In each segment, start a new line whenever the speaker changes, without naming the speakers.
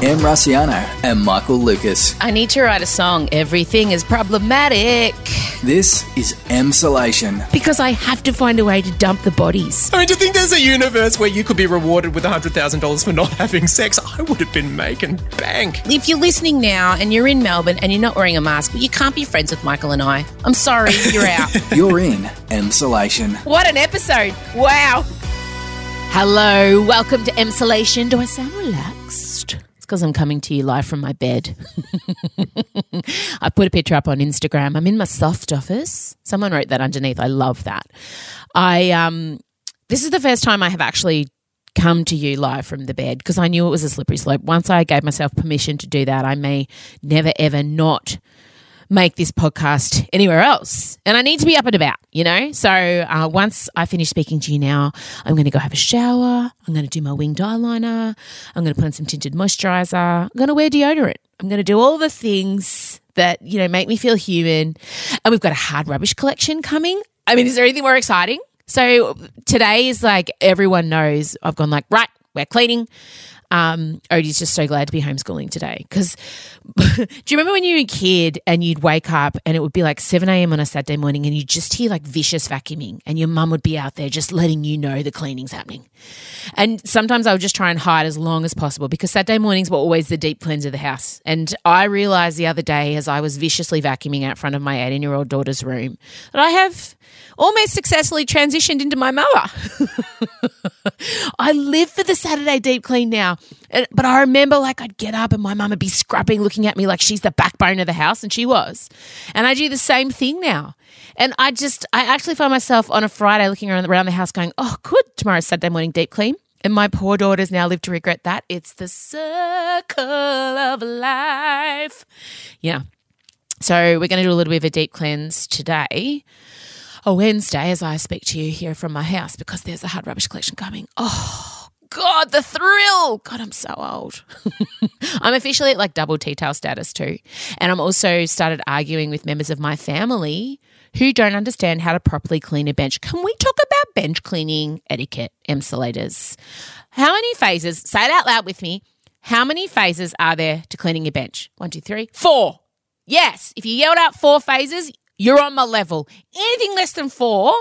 Em Rusciano and Michael Lucas.
I need to write a song. Everything is problematic.
This is Emsolation.
Because I have to find a way to dump the bodies.
I mean, do you think there's a universe where you could be rewarded with $100,000 for not having sex? I would have been making bank.
If you're listening now and you're in Melbourne and you're not wearing a mask, you can't be friends with Michael and I. I'm sorry, you're out.
You're in Emsolation.
what an episode! Wow. Hello, welcome to Emsolation. Do I sound relaxed? Because I'm coming to you live from my bed. I put a picture up on Instagram. I'm in my soft office. Someone wrote that underneath. I love that. I um this is the first time I have actually come to you live from the bed because I knew it was a slippery slope. Once I gave myself permission to do that, I may never ever not make this podcast anywhere else. And I need to be up and about, you know? So uh, once I finish speaking to you now, I'm going to go have a shower. I'm going to do my winged eyeliner. I'm going to put on some tinted moisturizer. I'm going to wear deodorant. I'm going to do all the things that, you know, make me feel human. And we've got a hard rubbish collection coming. I mean, is there anything more exciting? So today is like everyone knows I've gone like, right, we're cleaning. Um, Odie's just so glad to be homeschooling today. Because do you remember when you were a kid and you'd wake up and it would be like 7 a.m. on a Saturday morning and you'd just hear like vicious vacuuming and your mum would be out there just letting you know the cleaning's happening. And sometimes I would just try and hide as long as possible because Saturday mornings were always the deep cleanse of the house. And I realized the other day as I was viciously vacuuming out front of my 18 year old daughter's room that I have almost successfully transitioned into my mother. I live for the Saturday deep clean now. And, but I remember like I'd get up and my mum would be scrubbing, looking at me like she's the backbone of the house, and she was. And I do the same thing now. And I just, I actually find myself on a Friday looking around, around the house going, oh, good, tomorrow's Saturday morning deep clean. And my poor daughters now live to regret that. It's the circle of life. Yeah. So we're going to do a little bit of a deep cleanse today. A Wednesday, as I speak to you here from my house, because there's a hard rubbish collection coming. Oh, God, the thrill. God, I'm so old. I'm officially at like double tea towel status too. And I'm also started arguing with members of my family who don't understand how to properly clean a bench. Can we talk about bench cleaning etiquette, emsolators? How many phases, say it out loud with me, how many phases are there to cleaning your bench? One, two, three, four. Yes, if you yelled out four phases, you're on my level. Anything less than four,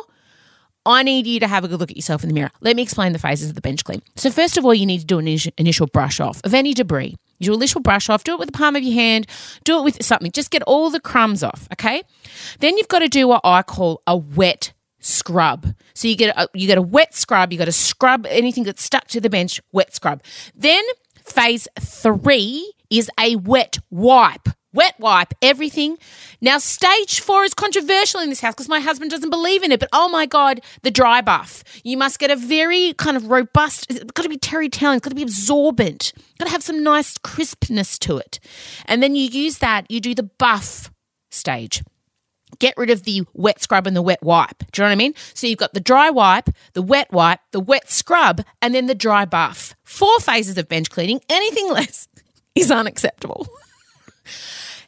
I need you to have a good look at yourself in the mirror. Let me explain the phases of the bench clean. So, first of all, you need to do an initial, brush off of any debris. You do initial brush off, do it with the palm of your hand, do it with something. Just get all the crumbs off, okay? Then you've got to do what I call a wet scrub. So you get a, you get a wet scrub, you got to scrub anything that's stuck to the bench, wet scrub. Then phase 3 is a wet wipe wet wipe everything. Now, stage four is controversial in this house because my husband doesn't believe in it. But oh my God, the dry buff. You must get a very kind of robust, it's got to be terry towelling, it's got to be absorbent, got to have some nice crispness to it. And then you use that, you do the buff stage. Get rid of the wet scrub and the wet wipe. Do you know what I mean? So you've got the dry wipe, the wet wipe, the wet scrub, and then the dry buff. Four phases of bench cleaning. Anything less is unacceptable.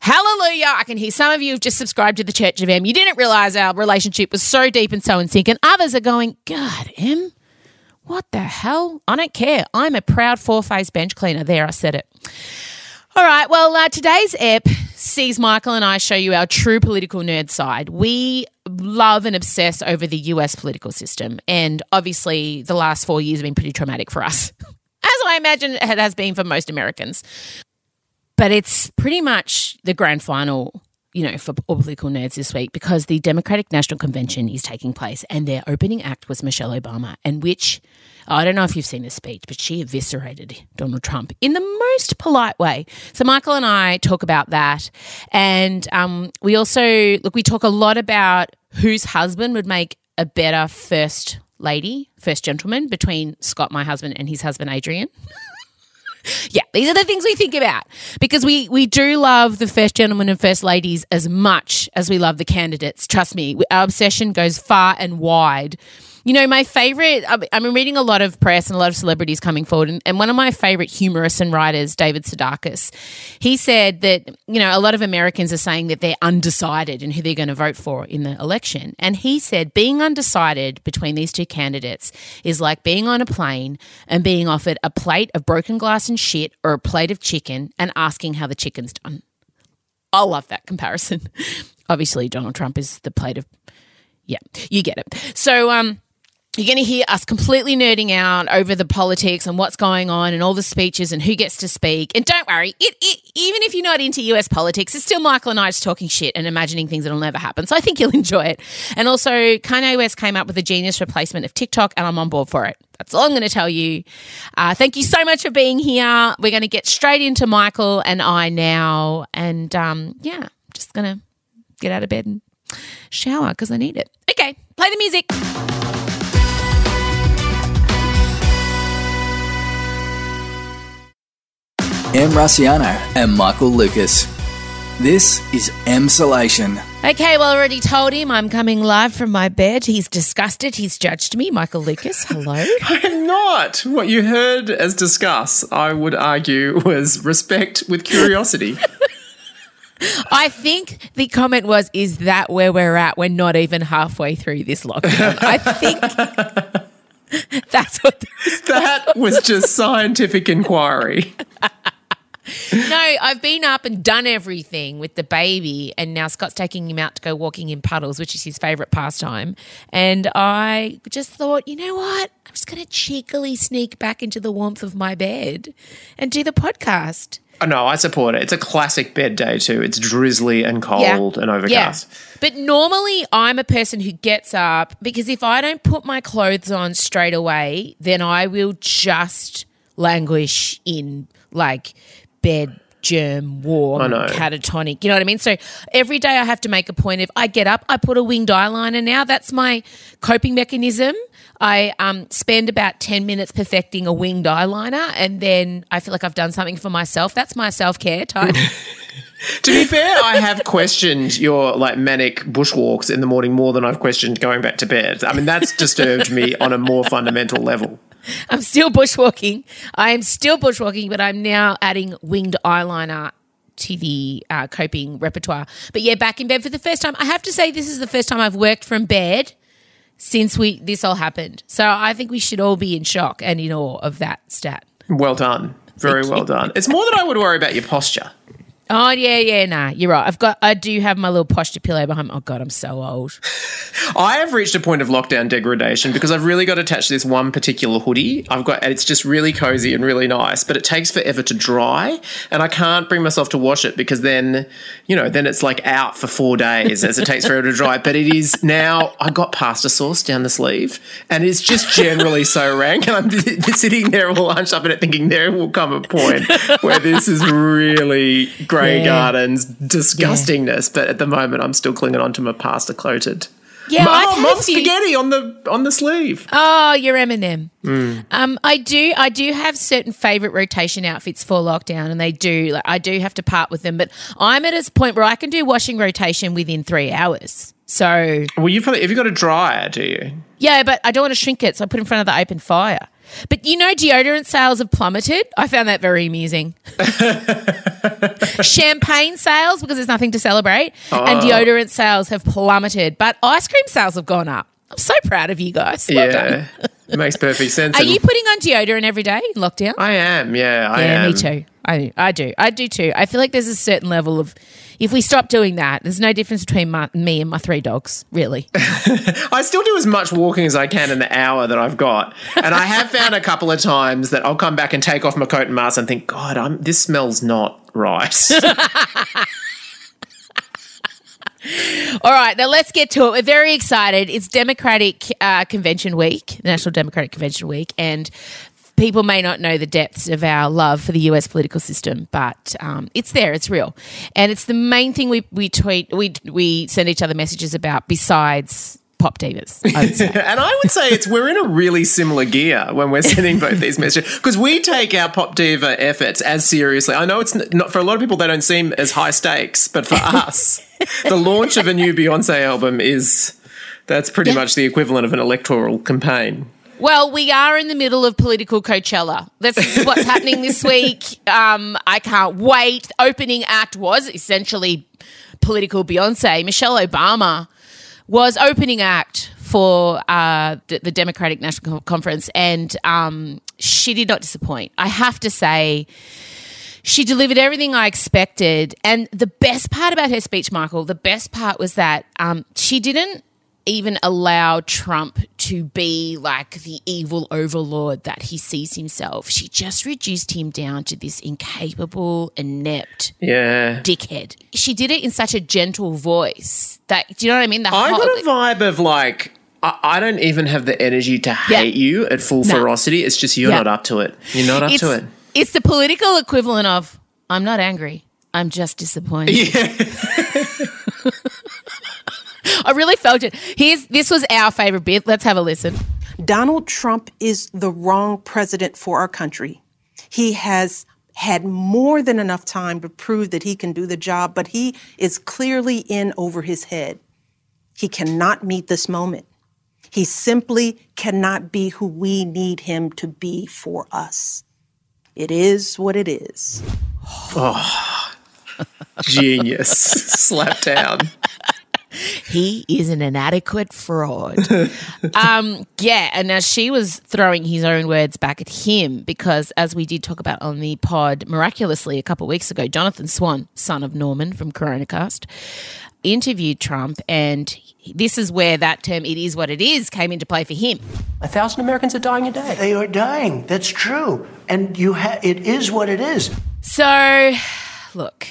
Hallelujah. I can hear some of you have just subscribed to the Church of Em. You didn't realize our relationship was so deep and so in sync. And others are going, God, Em, what the hell? I don't care. I'm a proud four phase bench cleaner. There, I said it. All right. Well, uh, today's ep sees Michael and I show you our true political nerd side. We love and obsess over the US political system. And obviously, the last four years have been pretty traumatic for us, as I imagine it has been for most Americans. But it's pretty much the grand final, you know, for all political nerds this week because the Democratic National Convention is taking place and their opening act was Michelle Obama, and which I don't know if you've seen the speech, but she eviscerated Donald Trump in the most polite way. So Michael and I talk about that, and um, we also look. We talk a lot about whose husband would make a better first lady, first gentleman between Scott, my husband, and his husband Adrian. yeah, these are the things we think about because we we do love the first gentlemen and first ladies as much as we love the candidates. Trust me, our obsession goes far and wide. You know, my favorite, I've been reading a lot of press and a lot of celebrities coming forward. And, and one of my favorite humorists and writers, David Sedaris, he said that, you know, a lot of Americans are saying that they're undecided in who they're going to vote for in the election. And he said being undecided between these two candidates is like being on a plane and being offered a plate of broken glass and shit or a plate of chicken and asking how the chicken's done. I love that comparison. Obviously, Donald Trump is the plate of yeah, you get it. So, um, you're going to hear us completely nerding out over the politics and what's going on and all the speeches and who gets to speak. And don't worry, it, it, even if you're not into US politics, it's still Michael and I just talking shit and imagining things that'll never happen. So I think you'll enjoy it. And also, Kanye West came up with a genius replacement of TikTok, and I'm on board for it. That's all I'm going to tell you. Uh, thank you so much for being here. We're going to get straight into Michael and I now. And um, yeah, just going to get out of bed and shower because I need it. Okay, play the music.
Em Rusciano and Michael Lucas. This is Emsolation.
Okay, well, I already told him I'm coming live from my bed. He's disgusted. He's judged me. Michael Lucas, hello.
I'm not. What you heard as discuss, I would argue, was respect with curiosity.
I think the comment was, "Is that where we're at? We're not even halfway through this lockdown." I think that's what.
that was just scientific inquiry.
No, I've been up and done everything with the baby, and now Scott's taking him out to go walking in puddles, which is his favourite pastime. And I just thought, you know what? I'm just going to cheekily sneak back into the warmth of my bed and do the podcast.
Oh, no, I support it. It's a classic bed day too. It's drizzly and cold and overcast.
Yeah. But normally I'm a person who gets up because if I don't put my clothes on straight away, then I will just languish in like bed germ warm catatonic you know what i mean? So every day i have to make a point of i get up i put a winged eyeliner now. That's my coping mechanism. I um, spend about 10 minutes perfecting a winged eyeliner and then i feel like i've done something for myself. That's my self-care time
To be fair, I have questioned your like manic bushwalks in the morning more than I've questioned going back to bed. I mean, that's disturbed me on a more fundamental level.
i'm still bushwalking i am still bushwalking but i'm now adding winged eyeliner to the uh, coping repertoire but yeah back in bed for the first time i have to say this is the first time i've worked from bed since we this all happened so i think we should all be in shock and in awe of that stat
Well done. Very well done. It's more that I would worry about your posture.
Oh yeah, yeah, nah. You're right. I've got I do have my little posture pillow behind. Oh god, I'm so old.
I have reached a point of lockdown degradation because I've really got attached to this one particular hoodie. I've got, and it's just really cozy and really nice, but it takes forever to dry, and I can't bring myself to wash it because then, you know, then it's like out for four days as it takes forever to dry. But it is now. I got pasta sauce down the sleeve, and it's just generally so rank, and I'm sitting there all hunched up in it, thinking there will come a point where this is really Grey
Yeah.
Gardens disgustingness. But at the moment, I'm still clinging onto my pasta coated.
Yeah,
Mom,
I've had
Mom
few-
spaghetti on the on the sleeve.
Oh, you're Eminem.
Hmm.
Um, I do, I do have certain favorite rotation outfits for lockdown, and they do. Like, I do have to part with them, but I'm at a point where I can do washing rotation within three hours. So
Well, you probably have you got a dryer? Do you?
yeah, but I don't want to shrink it, so I put it in front of the open fire. But you know, deodorant sales have plummeted. I found that very amusing. Champagne sales because there's nothing to celebrate,
Oh.
and deodorant sales have plummeted. But ice cream sales have gone up. I'm so proud of you guys. Well.
Yeah, it makes perfect sense.
Are
And
you putting on deodorant every day in lockdown?
I am. Yeah, I
yeah,
am.
me too. I I do. I do too. I feel like there's a certain level of if we stop doing that, there's no difference between my, me and my three dogs, really.
I still do as much walking as I can in the hour that I've got, and I have found a couple of times that I'll come back and take off my coat and mask and think, God, I'm, this smells not right.
All right, now let's get to it. We're very excited. It's Democratic uh, Convention Week, National Democratic Convention Week, and people may not know the depths of our love for the US political system, but um, it's there, it's real. And it's the main thing we, we tweet, we, we send each other messages about besides pop divas, I
and I would say it's we're in a really similar gear when we're sending both these messages because we take our pop diva efforts as seriously. I know it's not for a lot of people; they don't seem as high stakes, but for us, the launch of a new Beyonce album is That's pretty
Yeah.
much the equivalent of an electoral campaign.
Well, we are in the middle of political Coachella. This is what's happening this week. Um, I can't wait. The opening act was essentially political Beyonce. Michelle Obama was opening act for uh, the, the Democratic National Conference, and um, she did not disappoint. I have to say, she delivered everything I expected. And the best part about her speech, Michael, the best part was that um, she didn't even allow Trump to be like the evil overlord that he sees himself. She just reduced him down to this incapable, inept
Yeah.
dickhead. She did it in such a gentle voice that, do you know what I mean? The
I
whole-
got a vibe of like, I, don't even have the energy to hate you at full
No.
ferocity. It's just you're
Yeah.
not up to it. You're not up
it's,
to it.
it's the political equivalent of, I'm not angry. I'm just disappointed. I really felt it. Here's this was our favorite bit. Let's have a listen.
Donald Trump is the wrong president for our country. He has had more than enough time to prove that he can do the job, but he is clearly in over his head. He cannot meet this moment. He simply cannot be who we need him to be for us. It is what it is.
Oh, genius. Slap down.
He is an inadequate fraud. um, yeah, and now she was throwing his own words back at him because, as we did talk about on the pod miraculously a couple of weeks ago, Jonathan Swan, son of Norman from Coronacast, interviewed Trump, and this is where that term "it is what it is" came into play for him.
A thousand Americans are dying a day.
They are dying. That's true. And you ha- it is what it is.
So, look,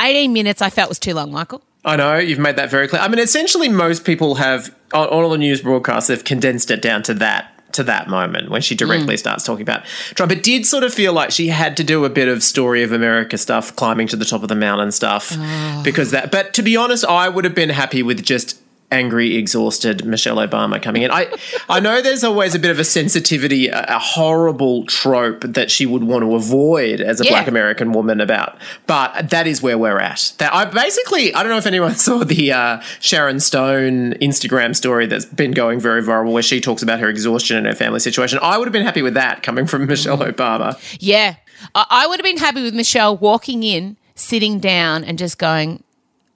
eighteen minutes I felt was too long, Michael.
I know you've made that very clear. I mean, essentially, most people have on all the news broadcasts have condensed it down to that to that moment when she directly mm. starts talking about Trump. It did sort of feel like she had to do a bit of story of America stuff, climbing to the top of the mountain stuff, because that. But to be honest, I would have been happy with just angry, exhausted Michelle Obama coming in. I I know there's always a bit of a sensitivity, a, a horrible trope that she would want to avoid as a
Yeah.
black American woman about, but that is where we're at. That I basically I don't know if anyone saw the uh, Sharon Stone Instagram story that's been going very viral, where she talks about her exhaustion and her family situation. I would have been happy with that coming from Michelle Obama.
Yeah. I, I would have been happy with Michelle walking in, sitting down, and just going,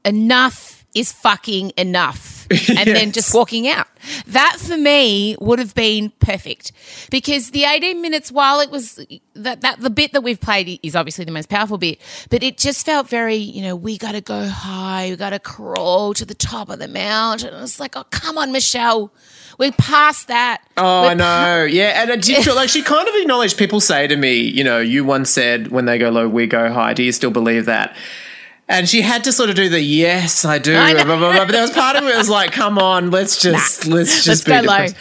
enough is fucking enough. And then just walking out. That for me would have been perfect. Because the 18 minutes, while it was that, that the bit that we've played is obviously the most powerful bit, but it just felt very, you know, we got to go high, we got to crawl to the top of the mountain. And it's like, oh, come on, Michelle. We're past that.
Oh,
We're
I know. Yeah, and it did feel like she kind of acknowledged. People say to me, you know, you once said when they go low, we go high. Do you still believe that? And she had to sort of do the yes, I do.
I
blah, blah, blah, But there was part of it that was like, come on, let's just let's just
Let's
be
go
depressed.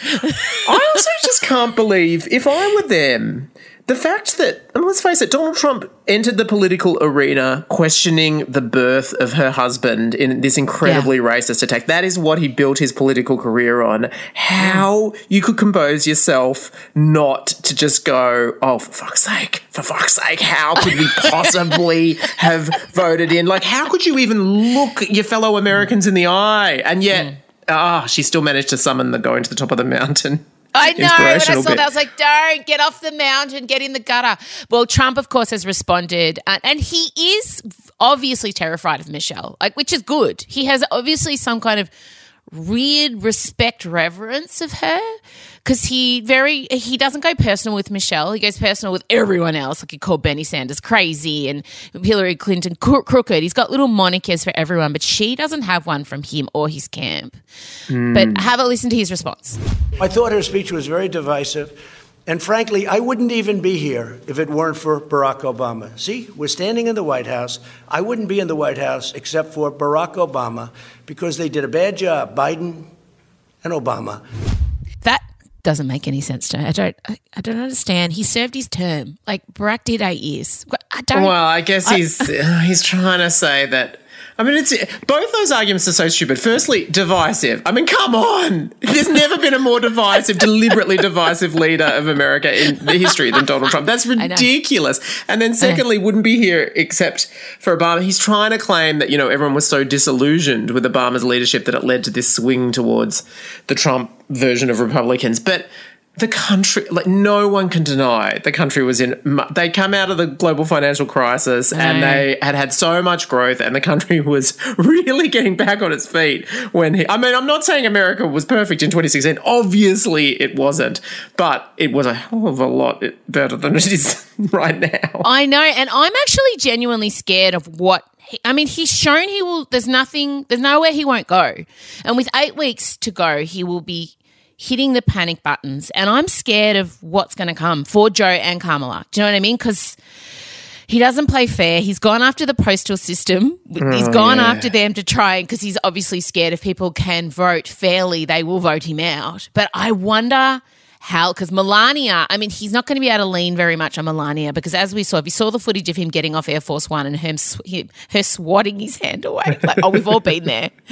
I also just can't believe if I were them, the fact that mean, let's face it, Donald Trump entered the political arena questioning the birth of her husband in this incredibly racist attack. That is what he built his political career on. How you could compose yourself not to just go, oh, for fuck's sake, for fuck's sake, how could we possibly have voted in? Like, how could you even look your fellow Americans in the eye? And yet, ah, she still managed to summon the going to the top of the mountain.
I know. When I saw
bit.
that, I was like, "Don't get off the mountain, get in the gutter." Well, Trump, of course, has responded, uh, and he is obviously terrified of Michelle, like, which is good. He has obviously some kind of weird respect, reverence of her, because he very he doesn't go personal with Michelle. He goes personal with everyone else. Like he called Bernie Sanders crazy and Hillary Clinton cro- crooked. He's got little monikers for everyone, but she doesn't have one from him or his camp. But hmm. have a listen to his response.
I thought her speech was very divisive. And frankly, I wouldn't even be here if it weren't for Barack Obama. See, we're standing in the White House. I wouldn't be in the White House except for Barack Obama because they did a bad job, Biden and Obama.
Doesn't make any sense to me. I don't. I, I don't understand. He served his term. Like Barack did eight years. I don't.
Well, I guess he's he's trying to say that I mean, it's both those arguments are so stupid. Firstly, divisive. I mean, come on. There's never been a more divisive, deliberately divisive leader of America in the history than Donald Trump. That's ridiculous. And then, secondly, wouldn't be here except for Obama. He's trying to claim that you know everyone was so disillusioned with Obama's leadership that it led to this swing towards the Trump version of Republicans, but the country, like no one can deny, the country was in. They come out of the global financial crisis and they had had so much growth, and the country was really getting back on its feet when he. I mean, I'm not saying America was perfect in 2016. Obviously, it wasn't, but it was a hell of a lot better than it is right now.
I know, and I'm actually genuinely scared of what I mean, he's shown he will. There's nothing. There's nowhere he won't go. And with eight weeks to go, he will be hitting the panic buttons. And I'm scared of what's going to come for Joe and Kamala. Do you know what I mean? Because he doesn't play fair. He's gone after the postal system. Mm, he's gone
yeah.
after them to try because he's obviously scared if people can vote fairly, they will vote him out. But I wonder how because Melania, I mean, he's not going to be able to lean very much on Melania because as we saw, if you saw the footage of him getting off Air Force One and her, sw- he- her swatting his hand away, like, oh, we've all been there.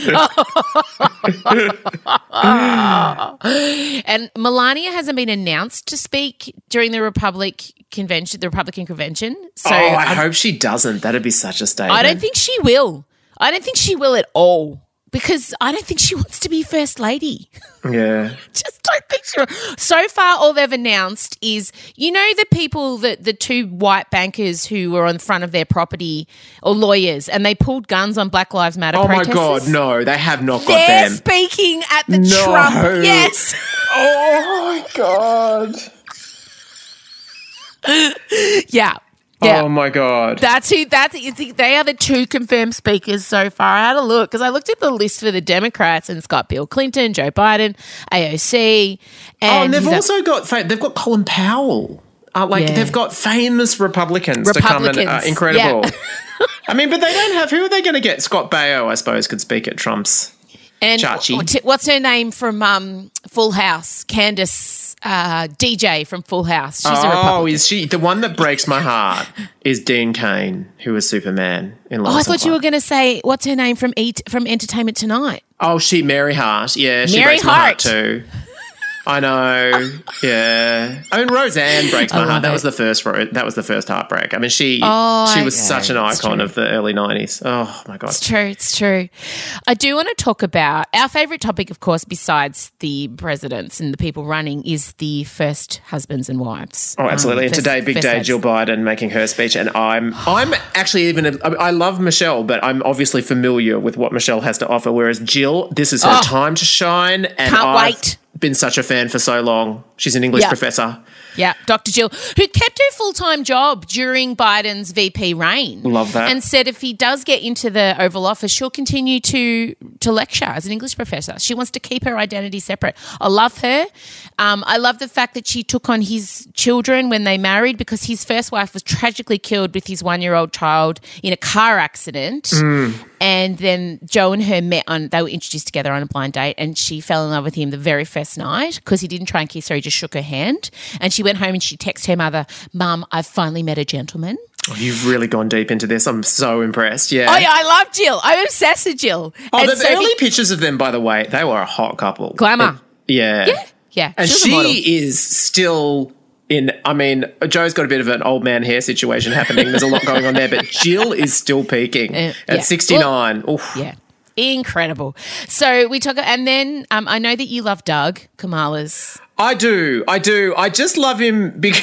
and Melania hasn't been announced to speak during the Republic convention, the Republican convention. So
oh, I
I'm-
hope she doesn't. That'd be such a statement.
I don't think she will. I don't think she will at all because I don't think she wants to be first lady.
Yeah.
Just don't think she. So far, all they've announced is you know the people that the two white bankers who were on front of their property or lawyers and they pulled guns on Black Lives Matter.
Oh my? God, no, they have not got
They're
them.
speaking at the
No.
Trump. Yes.
Oh my God.
Yeah. Yeah.
Oh my God.
That's who. That's they are the two confirmed speakers so far. I had a look because I looked at the list for the Democrats and it's Bill Clinton, Joe Biden, AOC, and,
oh, and they've also got they've got Colin Powell. Uh, like
Yeah.
they've got famous Republicans, to come and uh, incredible.
yeah.
I mean, but they don't have who are they going to get? Scott Baio, I suppose, could speak at Trump's.
And
Chachi.
what's- her name from um, Full House? Candace uh, DJ from Full House. She's a
oh,
Republican.
is she the one that breaks my heart? Is Dean Cain, who was Superman in
Oh,
Lois
I thought you were going to say what's her name from Eat from Entertainment Tonight.
Oh, she Mary Hart. Yeah, she
Mary
breaks my heart
Hart.
too. I know. Yeah. I mean, Roseanne breaks my heart. That
it.
was the first. ro- That was the first heartbreak. I mean, she
Oh,
she was
yeah,
such an icon of the early nineties. Oh my god.
It's true. It's true. I do want to talk about our favorite topic, of course, besides the presidents and the people running, is the first husbands and wives.
Oh, absolutely.
Um,
and today, big day. Jill Biden making her speech, and I'm I'm actually even I I love Michelle, but I'm obviously familiar with what Michelle has to offer. Whereas Jill, this is her
Oh.
time to shine, and
Can't
I've
wait.
Been such a fan for so long. She's an English
Yeah.
professor.
Yeah, Dr. Jill, who kept her full time job during Biden's VP reign.
Love that.
And said if he does get into the Oval Office, she'll continue to to lecture as an English professor. She wants to keep her identity separate. I love her. Um, I love the fact that she took on his children when they married because his first wife was tragically killed with his one year old child in a car accident. And then Joe and her met on, they were introduced together on a blind date, and she fell in love with him the very first night because he didn't try and kiss her, he just shook her hand. And she went home and she texted her mother, Mum, I've finally met a gentleman.
Oh, you've really gone deep into this. I'm so impressed. Yeah.
Oh, yeah, I love Jill. I'm obsessed with Jill.
Oh,
And
the
so
early pictures of them, by the way, they were a hot couple.
Glamour.
Yeah.
Yeah, yeah.
And
she
she is still in. I mean, Joe's got a bit of an old man hair situation happening. There's a lot going on there, but Jill is still peaking
Uh,
at
yeah.
69. Oof.
Yeah. Incredible. So we talk, and then um, I know that you love Doug Kamala's.
I do. I do. I just love him because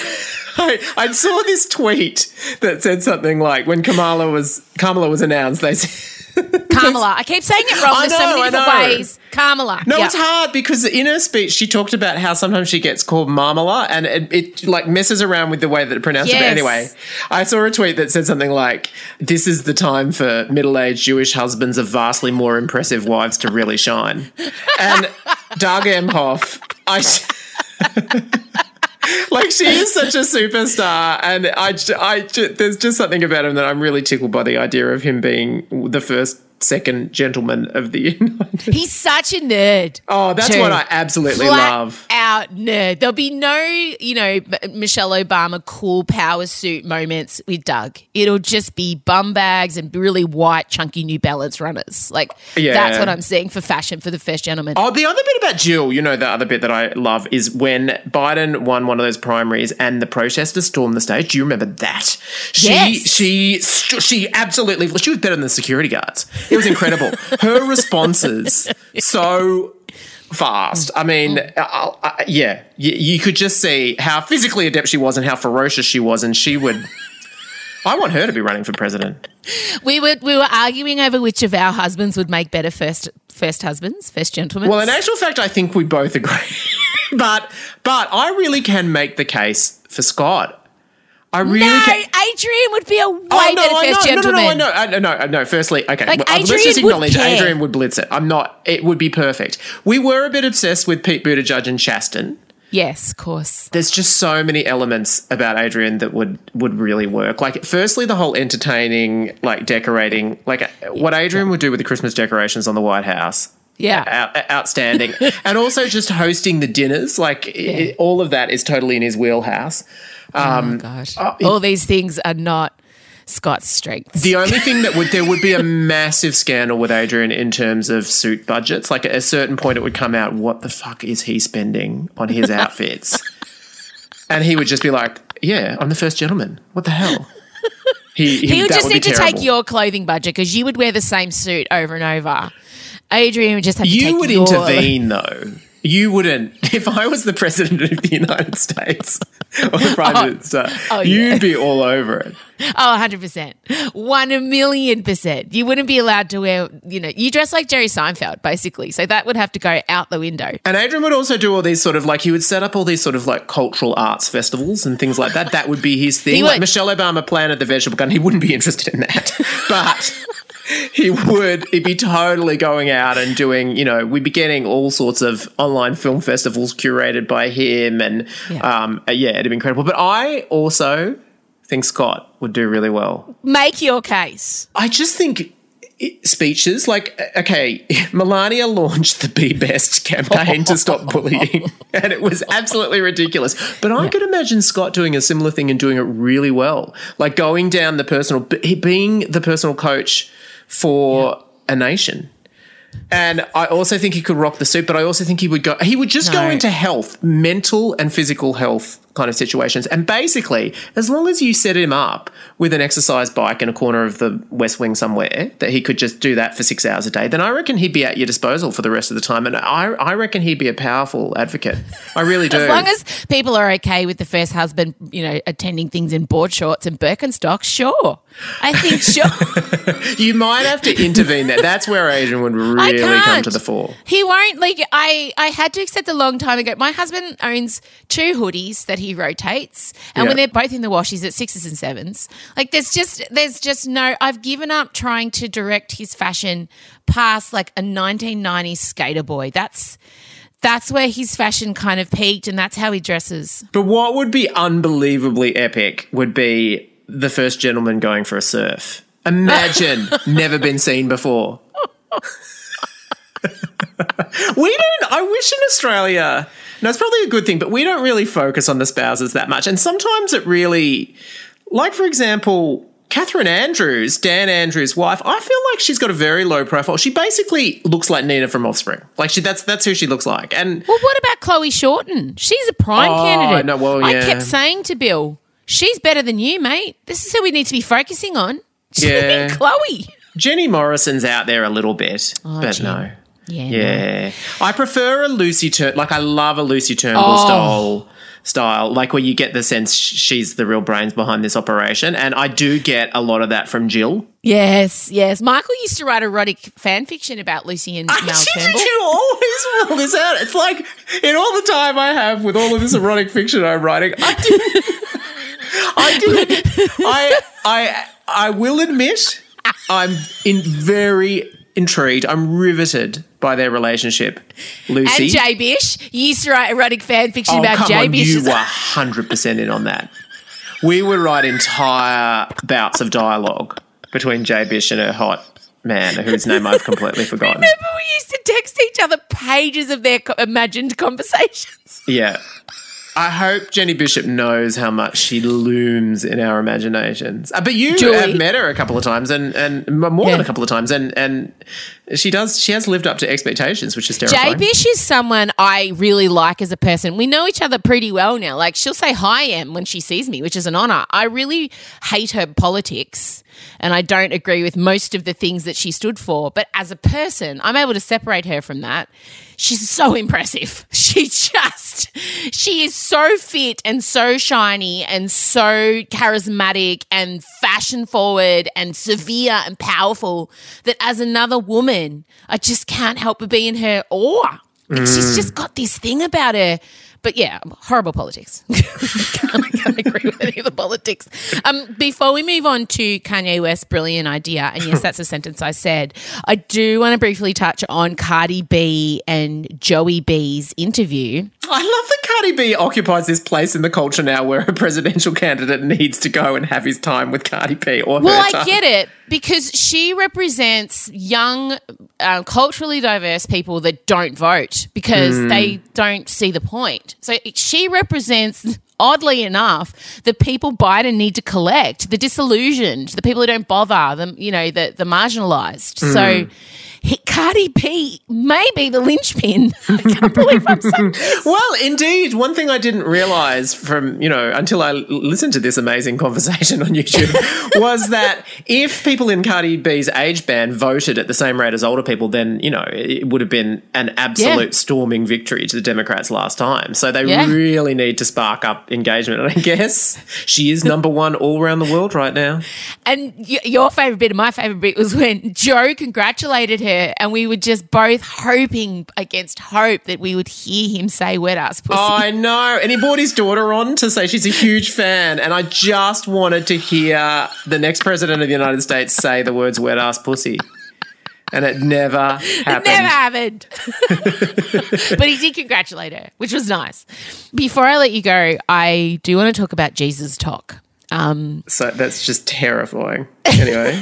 I, I saw this tweet that said something like when Kamala was Kamala was announced, they said.
Kamala. I keep saying it wrong.
I
There's so
know,
many
I
different
know.
ways. Kamala.
No,
Yeah.
it's hard because in her speech she talked about how sometimes she gets called Marmala and it, it like messes around with the way that it pronounced it. But anyway, I saw a tweet that said something like, "This is the time for middle-aged Jewish husbands of vastly more impressive wives to really shine." And Doug Emhoff, I. like she is such a superstar, and I, I there's just something about him that I'm really tickled by the idea of him being the first second gentleman of the United.
He's such a nerd.
Oh, that's
too.
what I absolutely
Flat
love.
Out nerd. There'll be no, you know, Michelle Obama cool power suit moments with Doug. It'll just be bum bags and really white, chunky New Balance runners. Like
Yeah.
that's what I'm seeing for fashion for the first gentleman.
Oh, the other bit about Jill, you know, the other bit that I love is when Biden won one of those primaries and the protesters stormed the stage. Do you remember that? She,
Yes.
she, she absolutely, she was better than the security guards. It was incredible. Her responses so fast. I mean, yeah, you, you could just see how physically adept she was and how ferocious she was, and she would. I want her to be running for president.
We were we were arguing over which of our husbands would make better first first husbands, first gentlemen.
Well, in actual fact, I think we both agree. but but I really can make the case for Scott. I really
no,
can.
Adrian would be a way
Oh, no,
better
I
first
know, no,
gentleman.
no, no, know, uh, no, no, no. Firstly, okay,
Like,
well, uh, let's just acknowledge
care.
Adrian would blitz it. I'm not. It would be perfect. We were a bit obsessed with Pete Buttigieg and Chasten.
Yes, of course.
There's just so many elements about Adrian that would would really work. Like, firstly, the whole entertaining, like decorating, like uh, what Adrian would do with the Christmas decorations on the White House.
Yeah.
Out, outstanding, and also just hosting the dinners. Like i all of that is totally in his wheelhouse. Um,
oh gosh. All these things are not Scott's strengths.
The only thing that would there would be a massive scandal with Adrian in terms of suit budgets. Like at a certain point, it would come out, what the fuck is he spending on his outfits? and he would just be like, "Yeah, I'm the first gentleman. What the hell?" He,
he would just
be
need to
terrible.
take your clothing budget because you would wear the same suit over and over. Adrian would just have to take
You would
your-
intervene though. You wouldn't. If I was the president of the United States or the prime oh. minister,
oh,
you'd
yeah.
be all over it.
Oh, 100%. One million percent. You wouldn't be allowed to wear, you know, you dress like Jerry Seinfeld, basically. So that would have to go out the window.
And Adrian would also do all these sort of like he would set up all these sort of like cultural arts festivals and things like that. That would be his thing. Like. Michelle Obama planted the vegetable garden. He wouldn't be interested in that, but he would. He'd be totally going out and doing. You know, we'd be getting all sorts of online film festivals curated by him, and
Yeah.
um, uh, yeah, it'd be incredible. But I also think Scott would do really well.
Make your case.
I just think speeches like okay melania launched the be best campaign to stop bullying and it was absolutely ridiculous but i could imagine scott doing a similar thing and doing it really well like going down the personal being the personal coach for a nation and I also think he could rock the suit, but I also think he would go. He would just go into health, mental and physical health kind of situations. And basically, as long as you set him up with an exercise bike in a corner of the West Wing somewhere, that he could just do that for six hours a day, then I reckon he'd be at your disposal for the rest of the time. And I, I reckon he'd be a powerful advocate. I really do.
As long as people are okay with the first husband, you know, attending things in board shorts and Birkenstocks, sure. I think sure.
you might have to intervene there. That's where Adrian would really come to the fore.
He won't like I I had to accept a long time ago. My husband owns two hoodies that he rotates. And when they're both in the wash, he's at sixes and sevens. Like there's just there's just no I've given up trying to direct his fashion past like a 1990s skater boy. That's that's where his fashion kind of peaked and that's how he dresses.
But what would be unbelievably epic would be the first gentleman going for a surf. Imagine, never been seen before. We don't, I wish in Australia, no, it's probably a good thing, but we don't really focus on the spouses that much. And sometimes it really, like for example, Catherine Andrews, Dan Andrews' wife, I feel like she's got a very low profile. She basically looks like Nina from Offspring. Like she that's that's who she looks like. And
Well, what about Chloe Shorten? She's a prime
Oh,
candidate.
no, well,
I kept saying to Bill, she's better than you, mate. This is who we need to be focusing on.
Yeah.
Chloe.
Jenny Morrison's out there a little bit, oh, but
Oh, Jen.
no.
Yeah. no.
I prefer a Lucy Turn like I love a Lucy Turnbull
Oh.
style style, like where you get the sense she's the real brains behind this operation. And I do get a lot of that from Jill.
Yes, yes. Michael used to write erotic fan fiction about Lucy and ah, Mal Turnbull.
you always roll this out. It's like in all the time I have with all of this erotic fiction I'm writing, I did I did I I I will admit I'm in very intrigued. I'm riveted by their relationship. Lucy.
And Jay Bish. You used to write erotic fan fiction
Oh,
about
come
Jay
on,
Bish.
you were hundred percent in on that. We would write entire bouts of dialogue between Jay Bish and her hot man whose name I've completely forgotten.
Remember, we used to text each other pages of their co- imagined conversations.
Yeah. I hope Jenny Bishop knows how much she looms in our imaginations. Uh, but you
Julie-
have met her a couple of times, and and more than a couple of times, and and she does. She has lived up to expectations, which is terrifying.
Jay Bish is someone I really like as a person. We know each other pretty well now. Like she'll say hi, Em, when she sees me, which is an honor. I really hate her politics and I don't agree with most of the things that she stood for. But as a person, I'm able to separate her from that. She's so impressive. She just, she is so fit and so shiny and so charismatic and fashion forward and severe and powerful that as another woman, I just can't help but be in her awe. Like she's just got this thing about her. But yeah, horrible politics. I can't agree with any of the politics. Um, before we move on to Kanye West's brilliant idea, and yes, that's a sentence I said, I do want to briefly touch on Cardi B and Joey B's interview.
I love that Cardi B occupies this place in the culture now where a presidential candidate needs to go and have his time with Cardi B or
Well, I get it because she represents young, uh, culturally diverse people that don't vote because they don't see the point. So she represents, oddly enough, the people Biden need to collect, the disillusioned, the people who don't bother, the you know, the the marginalized. So. Cardi B may be the linchpin. I can't believe I'm saying.
Well, indeed, one thing I didn't realize from, you know, until I listened to this amazing conversation on YouTube was that if people in Cardi B's age band voted at the same rate as older people, then, you know, it would have been an absolute
Yeah.
storming victory to the Democrats last time. So they
Yeah.
really need to spark up engagement. And I guess she is number one all around the world right now.
And y- your favorite bit and my favorite bit was when Joe congratulated her, and we were just both hoping against hope that we would hear him say "wet ass pussy."
I know. And he brought his daughter on to say she's a huge fan. And I just wanted to hear the next president of the United States say the words wet ass pussy. And it never happened.
It never happened. but he did congratulate her, which was nice. Before I let you go, I do want to talk about Jesus Tok. Um,
So that's just terrifying. Anyway.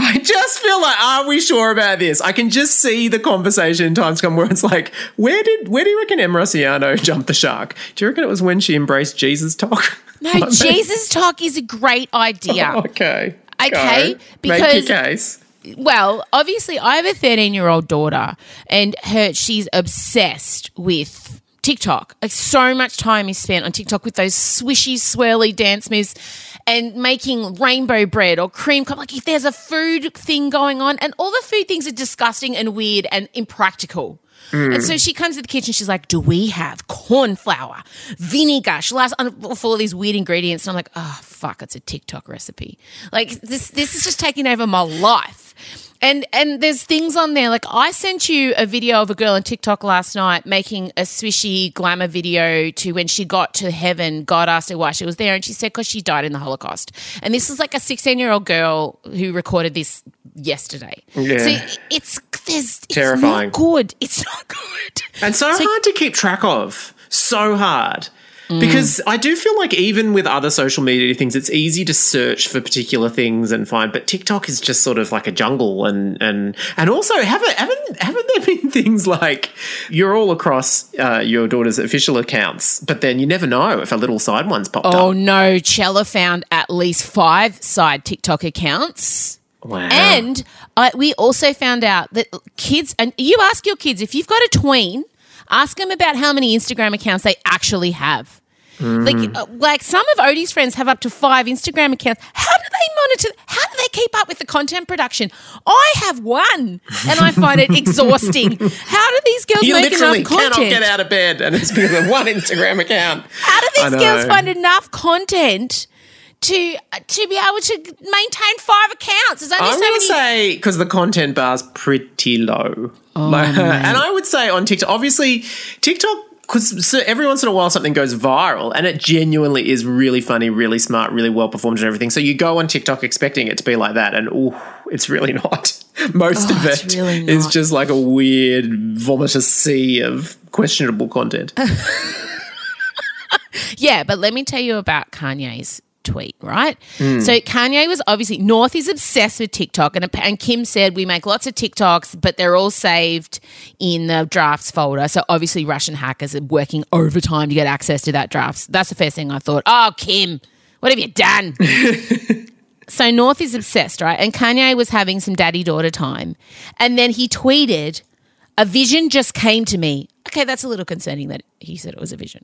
I just feel like, are we sure about this? I can just see the conversation times come where it's like, where did where do you reckon Em Rusciano jumped the shark? Do you reckon it was when she embraced Jesus Tok?
no, Jesus Tok is a great idea.
Okay.
Okay,
Go.
because-
Make your case.
well, obviously, I have a 13 year old daughter, and her she's obsessed with TikTok. Like, so much time is spent on TikTok with those swishy, swirly dance moves and making rainbow bread or cream. co- Like, if there's a food thing going on, and all the food things are disgusting and weird and impractical. And so she comes to the kitchen. She's like, "Do we have corn flour, vinegar?" She'll ask for these weird ingredients, and I'm like, "Oh fuck, it's a TikTok recipe." Like this, this is just taking over my life. And and there's things on there like I sent you a video of a girl on TikTok last night making a swishy glamour video to when she got to heaven. God asked her why she was there, and she said because she died in the Holocaust. And this is like a 16 year old girl who recorded this yesterday.
Yeah.
So it's there's it's
Terrifying.
not good. It's not good.
And so, hard to keep track of. So hard.
Mm.
Because I do feel like even with other social media things, it's easy to search for particular things and find. But TikTok is just sort of like a jungle, and and and also haven't haven't haven't there been things like you're all across uh, your daughter's official accounts, but then you never know if a little side one's popped
Oh
up.
no, Chella found at least five side TikTok accounts.
Wow.
And I, we also found out that kids, and you ask your kids, if you've got a tween, ask them about how many Instagram accounts they actually have. Like, uh, like some of Odie's friends have up to five Instagram accounts. How do they monitor? How do they keep up with the content production? I have one, and I find it exhausting. How do these girls
you
make enough content?
cannot get out of bed, and it's because of one Instagram account.
How do these girls find enough content to to be able to maintain five accounts? There's only
I'm
so
going
many.
to say because the content bar's pretty low.
Oh,
Like, and I would say on TikTok, obviously, TikTok. Because so every once in a while something goes viral and it genuinely is really funny, really smart, really well performed and everything. So you go on TikTok expecting it to be like that, and ooh, it's really not. Most oh, of
it's really not.
just like a weird, vomitous sea of questionable content.
yeah, but let me tell you about Kanye's tweet, right? Hmm. So Kanye was obviously North is obsessed with TikTok, and and Kim said we make lots of TikToks, but they're all saved in the drafts folder. So obviously Russian hackers are working overtime to get access to that drafts. That's the first thing I thought. Oh, Kim, what have you done? so North is obsessed, right? And Kanye was having some daddy daughter time, and then he tweeted, "A vision just came to me." Okay, that's a little concerning that he said it was a vision.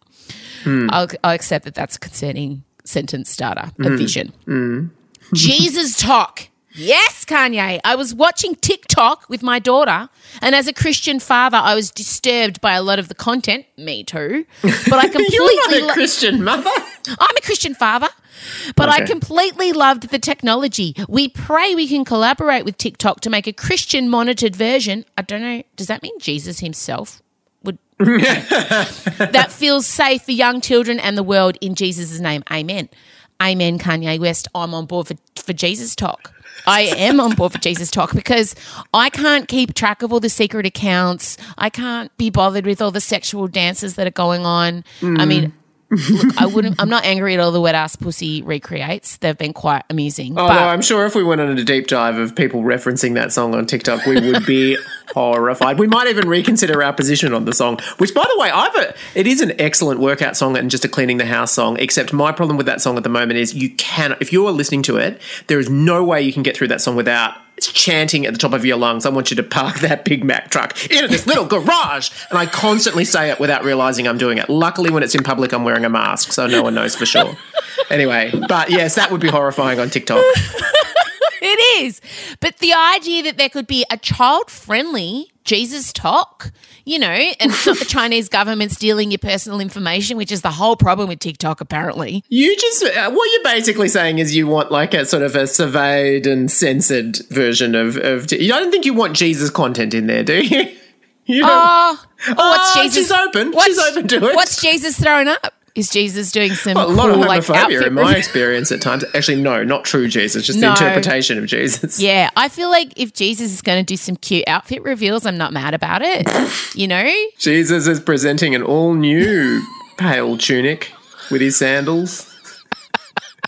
Hmm. I'll, I'll accept that that's concerning sentence starter. A mm. vision. Mm. Jesus Tok. Yes, Kanye. I was watching TikTok with my daughter, and as a Christian father, I was disturbed by a lot of the content. Me too. But I completely.
You're not a
lo-
Christian mother.
I'm a Christian father, but I completely loved the technology. We pray we can collaborate with TikTok to make a Christian monitored version. I don't know. Does that mean Jesus himself? that feels safe for young children and the world in Jesus' name. Amen. Amen, Kanye West. I'm on board for, for Jesus Tok. I am on board for Jesus Tok because I can't keep track of all the secret accounts. I can't be bothered with all the sexual dances that are going on. I mean, look, I wouldn't. I'm not angry at all the wet ass pussy recreates. They've been quite amusing.
Oh
but
I'm sure if we went on a deep dive of people referencing that song on TikTok, we would be horrified. We might even reconsider our position on the song. Which, by the way, I've a, it is an excellent workout song and just a cleaning the house song. Except my problem with that song at the moment is you can, if you are listening to it, there is no way you can get through that song without chanting at the top of your lungs. I want you to park that Big Mac truck into this little garage, and I constantly say it without realizing I'm doing it. Luckily, when it's in public, I'm wearing a mask, so no one knows for sure. Anyway, but yes, that would be horrifying on TikTok.
it is. But the idea that there could be a child friendly Jesus Tok, you know, and it's not the Chinese government stealing your personal information, which is the whole problem with TikTok, apparently.
You just uh, what you're basically saying is you want like a sort of a surveyed and censored version of of. I don't think you want Jesus content in there, do you? you don't-
Oh, oh, what's
Oh,
Jesus?
she's open.
What's,
She's open to it.
What's Jesus throwing up? Is Jesus doing some
a lot
cool,
of
like
homophobia
outfit
in my experience at times. Actually, no, not true Jesus, just
No.
the interpretation of Jesus.
Yeah, I feel like if Jesus is going to do some cute outfit reveals, I'm not mad about it. You know?
Jesus is presenting an all new pale tunic with his sandals.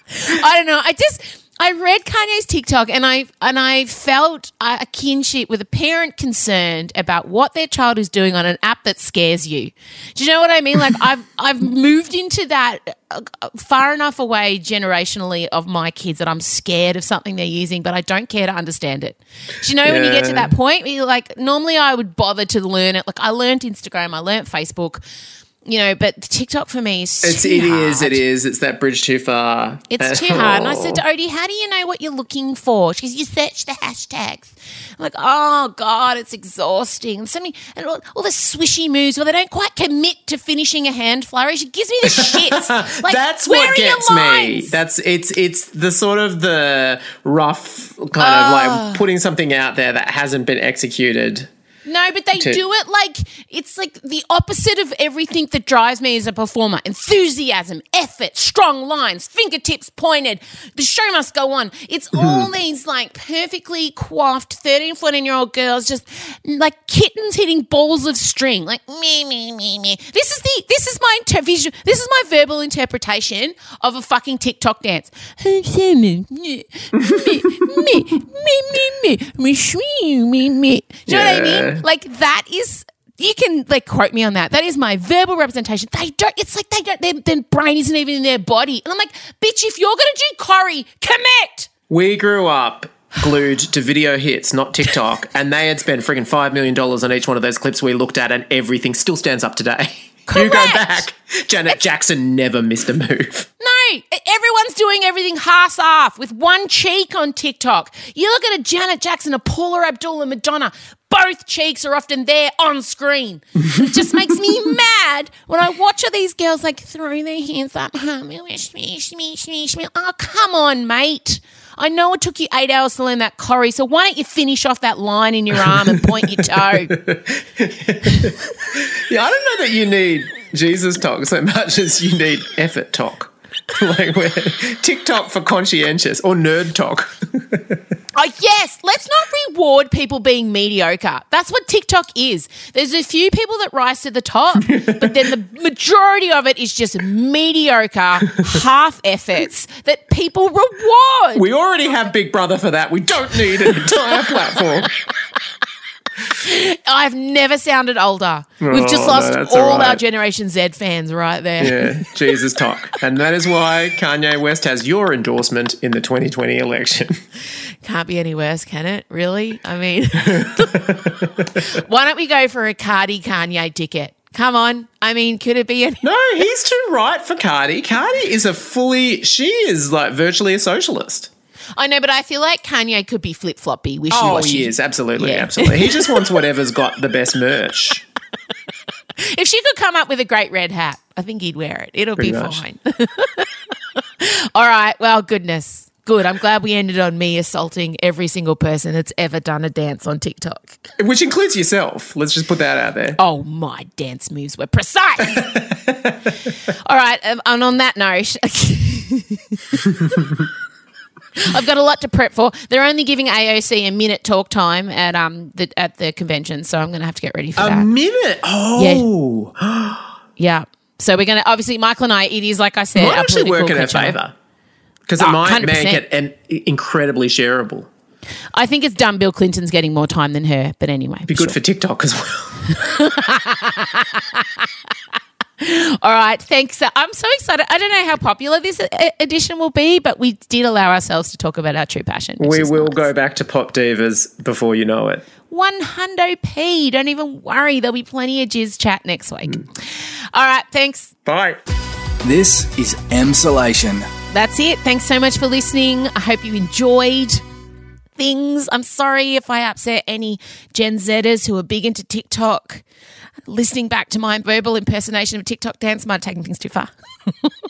I don't know. I just I read Kanye's TikTok and I and I felt a kinship with a parent concerned about what their child is doing on an app that scares you. Do you know what I mean? Like I've I've moved into that uh, far enough away generationally of my kids that I'm scared of something they're using, but I don't care to understand it. Do you know when you get to that point? where you're like normally I would bother to learn it. Like I learned Instagram, I learned Facebook. You know, but TikTok for me is
It's it is it is it's that bridge too far.
It's too hard. And I said to Odie, how do you know what you're looking for? She goes, you search the hashtags. I'm like, oh God, it's exhausting. So many, and all, all the swishy moves where they don't quite commit to finishing a hand flourish. It gives me the shits. Like,
That's what gets me. That's it's it's the sort of the rough kind of
Ah.
like putting something out there that hasn't been executed.
No, but they
to-
do it like it's like the opposite of everything that drives me as a performer. Enthusiasm, effort, strong lines, fingertips pointed. The show must go on. It's
Mm-hmm.
all these like perfectly coiffed 13, 14 year old girls just like kittens hitting balls of string. Like me, me, me, me. This is the this is my inter- visual this is my verbal interpretation of a fucking TikTok dance. me, me, me, me, me, me, me, me, me, me. Do you know what I
Yeah.
Like that is you can like quote me on that. That is my verbal representation. They don't. It's like they don't. Their, their brain isn't even in their body. And I'm like, bitch, if you're gonna do Corey, commit.
We grew up glued to video hits, not TikTok, and they had spent friggin' five million dollars on each one of those clips we looked at, and everything still stands up today. You go back. Janet Jackson never missed a move.
No, everyone's doing everything half off with one cheek on TikTok. You look at a Janet Jackson, a Paula Abdul, and Madonna. Both cheeks are often there on screen. it just makes me mad when I watch all these girls like throw their hands up. Oh, come on, mate. I know it took you eight hours to learn that Corey, so why don't you finish off that line in your arm and point your toe?
Yeah, I don't know that you need Jesus Tok so much as you need effort talk. like where TikTok for conscientious or nerd talk.
Oh, yes. Let's not reward people being mediocre. That's what TikTok is. There's a few people that rise to the top, but then the majority of it is just mediocre half efforts that people reward.
We already have Big Brother for that. We don't need an entire platform.
I've never sounded older. We've just
Oh, no,
lost all
all
our. Generation Z fans right there.
Yeah, Jesus Tok. And that is why Kanye West has your endorsement in the 2020 election.
Can't be any worse, can it? Really? I mean, why don't we go for a Cardi Kanye ticket? Come on. I mean, could it be any?
No, he's too right for Cardi. Cardi is a fully, she is like virtually a socialist.
I know, but I feel like Kanye could be flip floppy, wishy
Oh, he is. Absolutely.
Yeah.
Absolutely. He just wants whatever's got the best merch.
If she could come up with a great red hat, I think he'd wear it. It'll be
much.
fine. All right. Well, goodness. Good. I'm glad we ended on me assaulting every single person that's ever done a dance on TikTok.
Which includes yourself. Let's just put that out there.
Oh, my dance moves were precise. All right. Um, and on that note, I've got a lot to prep for. They're only giving AOC a minute talk time at um the, at the convention, so I'm going to have to get ready for
A
that.
A minute. Oh.
yeah. So we're going to obviously Michael and I. It is like I said,
Might actually work in our favour. Because it
Oh,
might
100%.
make it an incredibly shareable.
I think it's dumb. Bill Clinton's getting more time than her, but anyway,
Be good for TikTok as well.
All right, thanks. I'm so excited. I don't know how popular this edition will be, but we did allow ourselves to talk about our true passion.
We will
nice.
go back to pop divas before you know it.
One hundo p. Don't even worry. There'll be plenty of jizz chat next week. Mm. All right, thanks.
Bye.
This is Emsolation.
That's it. Thanks so much for listening. I hope you enjoyed things. I'm sorry if I upset any Gen Zers who are big into TikTok. Listening back to my verbal impersonation of TikTok dance might have taken things too far.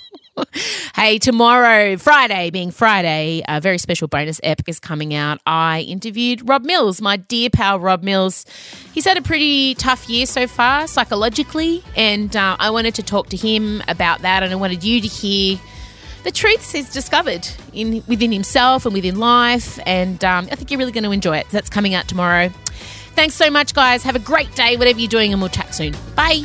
hey, tomorrow, Friday, being Friday, a very special bonus epic is coming out. I interviewed Rob Mills, my dear pal Rob Mills. He's had a pretty tough year so far psychologically, and uh, I wanted to talk to him about that, and I wanted you to hear the truths he's discovered in within himself and within life, and um, I think you're really going to enjoy it. That's coming out tomorrow. Thanks so much, guys. Have a great day, whatever you're doing, and we'll chat soon. Bye.